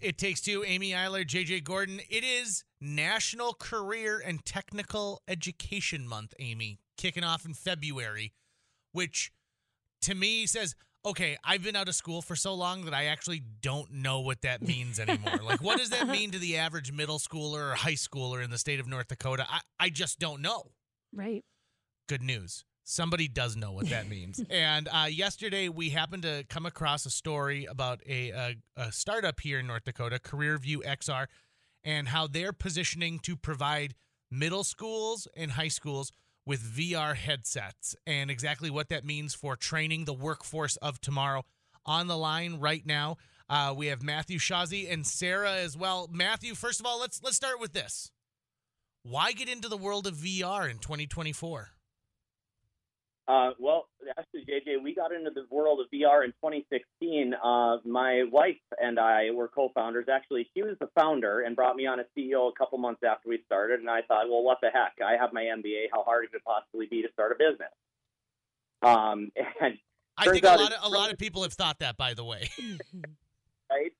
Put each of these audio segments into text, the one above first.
It takes two. Amy Eiler, JJ Gordon. It is National Career and Technical Education Month, Amy, kicking off in February, which to me says, okay, I've been out of school for so long that I actually don't know what that means anymore. like, what does that mean to the average middle schooler or high schooler in the state of North Dakota? I, I just don't know. Right. Good news. Somebody does know what that means. and uh, yesterday, we happened to come across a story about a, a, a startup here in North Dakota, CareerView XR, and how they're positioning to provide middle schools and high schools with VR headsets and exactly what that means for training the workforce of tomorrow. On the line right now, uh, we have Matthew Shazi and Sarah as well. Matthew, first of all, let's let's start with this. Why get into the world of VR in 2024? Uh, well, actually, JJ, we got into the world of VR in 2016. Uh, my wife and I were co-founders. Actually, she was the founder and brought me on as CEO a couple months after we started. And I thought, well, what the heck? I have my MBA. How hard could it possibly be to start a business? Um, and I think a lot of a lot of people have thought that, by the way. right.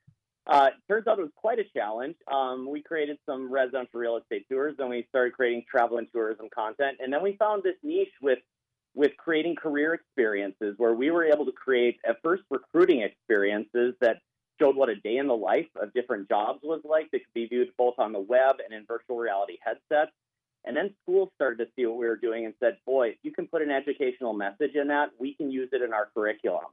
Uh, turns out it was quite a challenge. Um, we created some residential real estate tours, then we started creating travel and tourism content, and then we found this niche with with creating career experiences where we were able to create at first recruiting experiences that showed what a day in the life of different jobs was like that could be viewed both on the web and in virtual reality headsets. And then schools started to see what we were doing and said, boy, you can put an educational message in that, we can use it in our curriculum.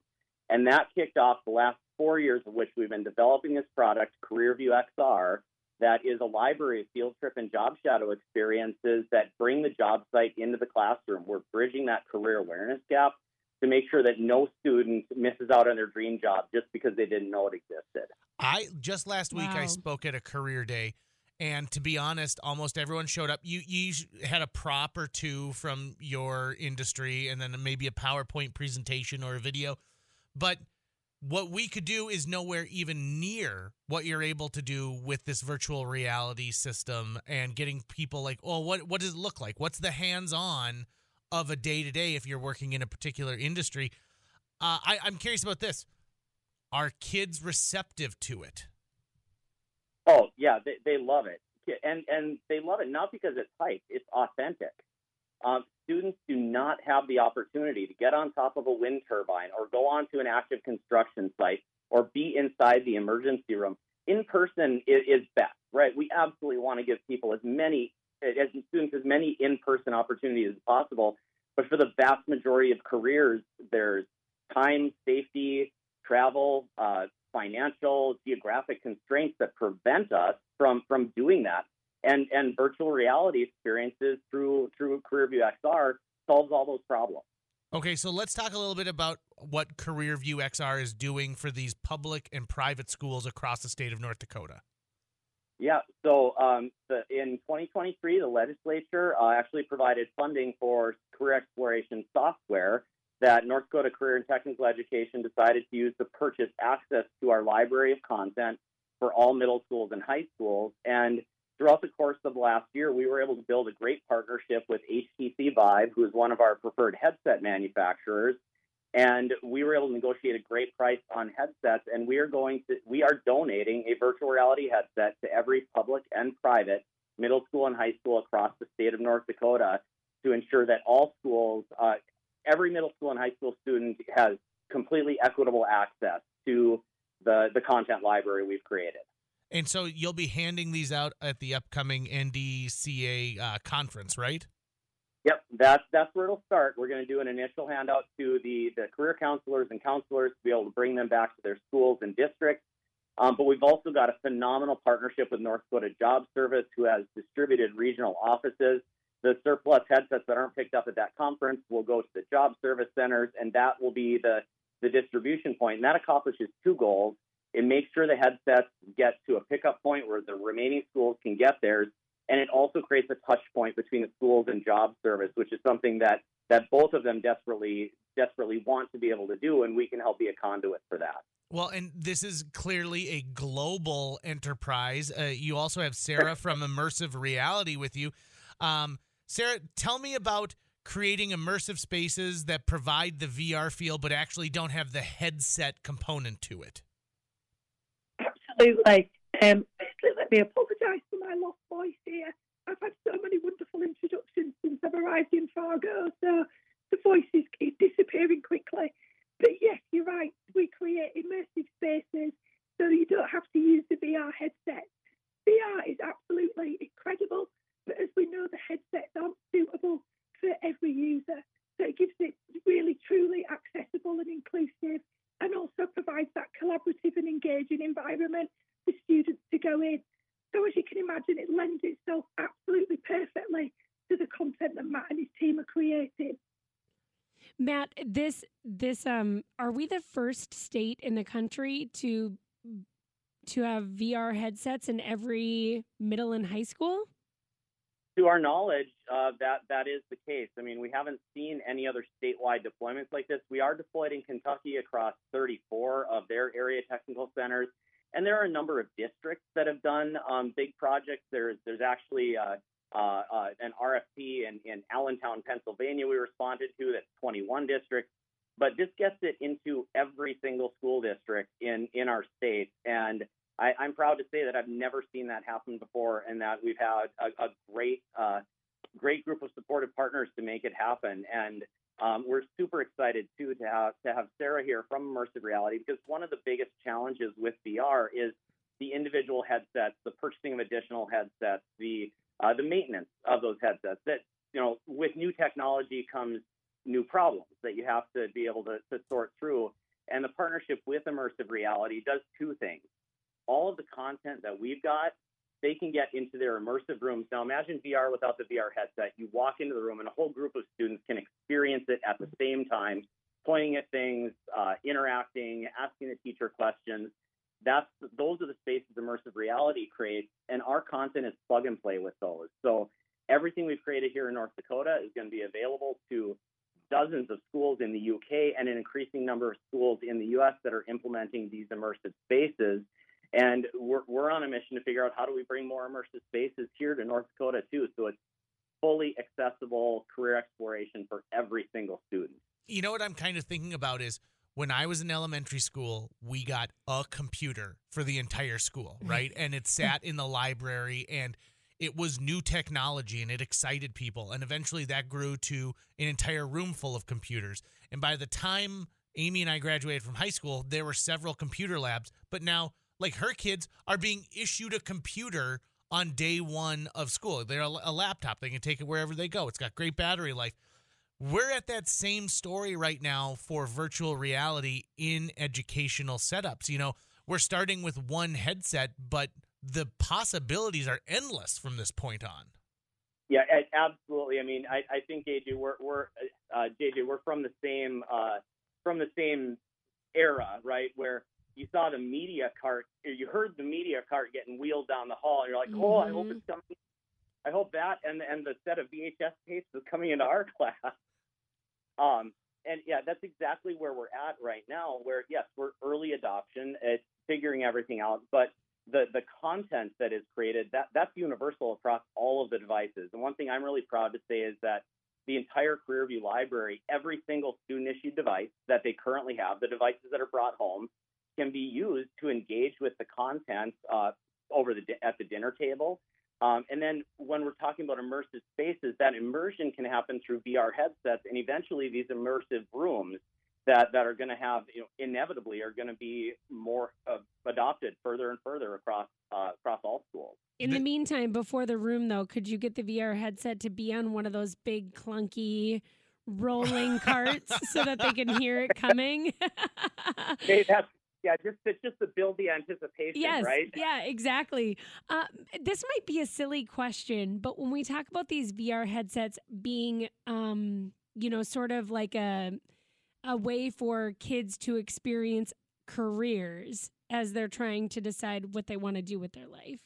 And that kicked off the last four years of which we've been developing this product, CareerView XR, that is a library of field trip and job shadow experiences that bring the job site into the classroom. We're bridging that career awareness gap to make sure that no student misses out on their dream job just because they didn't know it existed. I just last week Wow. I spoke at a career day and to be honest, almost everyone showed up. You you had a prop or two from your industry and then maybe a PowerPoint presentation or a video. But what we could do is nowhere even near what you're able to do with this virtual reality system and getting people like, oh, what what does it look like? What's the hands-on of a day to day if you're working in a particular industry? Uh, I, I'm curious about this. Are kids receptive to it? Oh yeah, they, they love it, and and they love it not because it's hype; it's authentic. Um, students do not have the opportunity to get on top of a wind turbine or go onto an active construction site or be inside the emergency room. In person is, is best, right? We absolutely want to give people as many as students as many in-person opportunities as possible. But for the vast majority of careers, there's time, safety, travel, uh, financial, geographic constraints that prevent us from from doing that. And and virtual reality experiences through through CareerView XR solves all those problems. Okay, so let's talk a little bit about what CareerView XR is doing for these public and private schools across the state of North Dakota. Yeah. So um, the, in 2023, the legislature uh, actually provided funding for career exploration software that North Dakota Career and Technical Education decided to use to purchase access to our library of content for all middle schools and high schools. And throughout the course of last year, we were able to build a great partnership with HTC Vive, who is one of our preferred headset manufacturers. And we were able to negotiate a great price on headsets. And we are going to, we are donating a virtual reality headset to every public and private middle school and high school across the state of North Dakota to ensure that all schools, uh, every middle school and high school student has completely equitable access to the, the content library we've created. And so you'll be handing these out at the upcoming NDCA uh, conference, right? Yep, that's that's where it'll start. We're going to do an initial handout to the the career counselors and counselors to be able to bring them back to their schools and districts. Um, but we've also got a phenomenal partnership with North Dakota Job Service, who has distributed regional offices. The surplus headsets that aren't picked up at that conference will go to the job service centers, and that will be the the distribution point. And that accomplishes two goals. It makes sure the headsets get to a pickup point where the remaining schools can get theirs, and it also creates a touch point between the schools and job service, which is something that that both of them desperately desperately want to be able to do, and we can help be a conduit for that. Well, and this is clearly a global enterprise. Uh, you also have Sarah from Immersive Reality with you. Um, Sarah, tell me about creating immersive spaces that provide the VR feel but actually don't have the headset component to it. Absolutely. Um, let me apologise for my lost voice here. I've had so many wonderful introductions since I've arrived in Fargo, so the voice is, is disappearing quickly. But yes, you're right. We create immersive spaces so you don't have to use the VR headset. VR is absolutely incredible, but as we know, the headsets aren't suitable for every user. So it gives it really, truly accessible and inclusive, and also provides that collaborative and engaging environment for students to go in. So as you can imagine, it lends itself absolutely perfectly to the content that Matt and his team are creating. Matt, this this um are we the first state in the country to to have VR headsets in every middle and high school? To our knowledge, uh, that that is the case. I mean, we haven't seen any other statewide deployments like this. We are deployed in Kentucky across 34 of their area technical centers, and there are a number of districts that have done um, big projects. There's there's actually uh, uh, uh an RFP in, in Allentown, Pennsylvania. We responded to that's 21 districts but this gets it into every single school district in in our state and I, am proud to say that I've never seen that happen before, and that we've had a, a great, uh, great group of supportive partners to make it happen. And um, we're super excited too to have to have Sarah here from Immersive Reality because one of the biggest challenges with VR is the individual headsets, the purchasing of additional headsets, the uh, the maintenance of those headsets. That you know, with new technology comes new problems that you have to be able to, to sort through. And the partnership with Immersive Reality does two things. All of the content that we've got, they can get into their immersive rooms. Now, imagine VR without the VR headset. You walk into the room, and a whole group of students can experience it at the same time, pointing at things, uh, interacting, asking the teacher questions. That's those are the spaces immersive reality creates, and our content is plug and play with those. So everything we've created here in North Dakota is going to be available to dozens of schools in the UK and an increasing number of schools in the US that are implementing these immersive spaces. And we're, we're on a mission to figure out how do we bring more immersive spaces here to North Dakota too, so it's fully accessible career exploration for every single student. You know what I'm kind of thinking about is when I was in elementary school, we got a computer for the entire school, mm-hmm. right? and it mm-hmm. sat in the library and – it was new technology and it excited people. And eventually that grew to an entire room full of computers. And by the time Amy and I graduated from high school, there were several computer labs. But now, like her kids are being issued a computer on day one of school. They're a, laptop, they can take it wherever they go. It's got great battery life. We're at that same story right now for virtual reality in educational setups. You know, we're starting with one headset, but the possibilities are endless from this point on. Yeah, absolutely. I mean, I, I think AJ, we're we're uh, JJ, we're from the same uh, from the same era, right? Where you saw the media cart, or you heard the media cart getting wheeled down the hall, and you're like, mm-hmm. oh, I hope mm-hmm. it's coming. I hope that and and the set of VHS tapes is coming into our class. Um, and yeah, that's exactly where we're at right now. Where yes, we're early adoption, it's figuring everything out, but the the content that is created that that's universal across all of the devices. And one thing I'm really proud to say is that the entire CareerView library, every single student issued device that they currently have, the devices that are brought home, can be used to engage with the content uh, over the at the dinner table. Um, and then when we're talking about immersive spaces, that immersion can happen through VR headsets, and eventually these immersive rooms that that are going to have you know inevitably are going to be more uh, adopted further and further across uh, across all schools. In the meantime, before the room though, could you get the VR headset to be on one of those big clunky rolling carts so that they can hear it coming? hey, that's yeah, just to, just to build the anticipation, yes, right? Yeah, exactly. Uh, this might be a silly question, but when we talk about these VR headsets being, um, you know, sort of like a a way for kids to experience careers as they're trying to decide what they want to do with their life.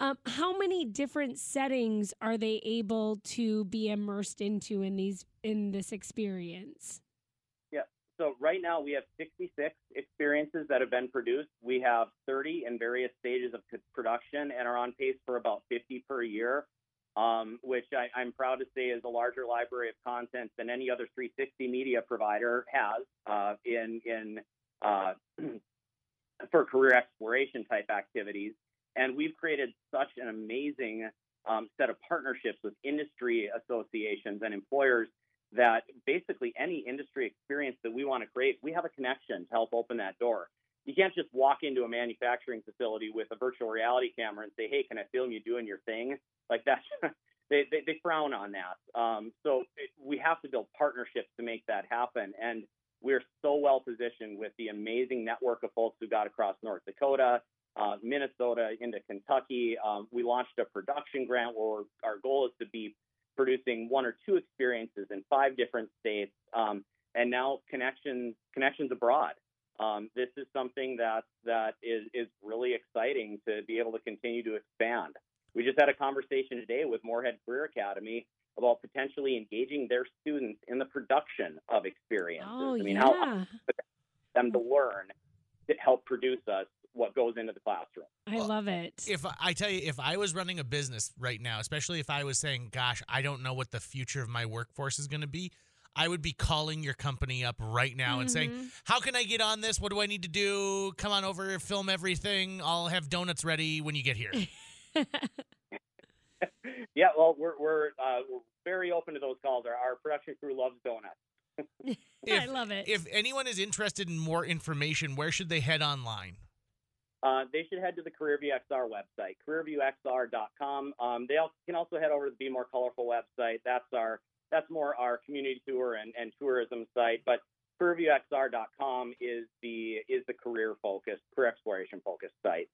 Um, how many different settings are they able to be immersed into in these in this experience? So right now we have 66 experiences that have been produced. We have 30 in various stages of production and are on pace for about 50 per year um, which I, am proud to say is a larger library of content than any other 360 media provider has uh, in in uh, for career exploration type activities. And we've created such an amazing um, set of partnerships with industry associations and employers that basically any industry experience that we want to create, we have a connection to help open that door. You can't just walk into a manufacturing facility with a virtual reality camera and say, "Hey, can I film you doing your thing?" Like that. they, they, they frown on that. Um, so it, we have to build partnerships to make that happen. And we're so well positioned with the amazing network of folks who got across North Dakota, uh, Minnesota, into Kentucky. Um, we launched a production grant where our goal is to be producing one or two experiences in five different states, um, and now connections connections abroad. Um, this is something that that is is really exciting to be able to continue to expand. We just had a conversation today with Moorhead Career Academy about potentially engaging their students in the production of experiences. Oh, I mean, yeah. how them to learn to help produce us what goes into the classroom. I love it. If I tell you, if I was running a business right now, especially if I was saying, "Gosh, I don't know what the future of my workforce is going to be," I would be calling your company up right now and saying, Mhm. "How can I get on this? What do I need to do? Come on over, film everything. I'll have donuts ready when you get here." yeah, well, we're we're, uh, we're very open to those calls. Our, our production crew loves donuts. I love it. if anyone is interested in more information, where should they head online? Uh, they should head to the CareerView XR website, careerviewxr.com. Um, they can also head over to the Be More Colorful website. That's our that's more our community tour and, and tourism site. But careerviewxr.com is the is the career focused, career exploration focused site.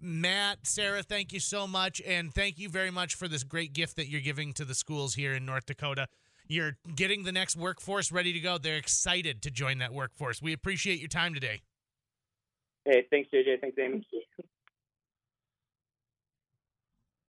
Matt, Sarah, thank you so much. And thank you very much for this great gift that you're giving to the schools here in North Dakota. You're getting the next workforce ready to go. They're excited to join that workforce. We appreciate your time today. Hey, thanks, JJ. Thanks, Amy. Thank.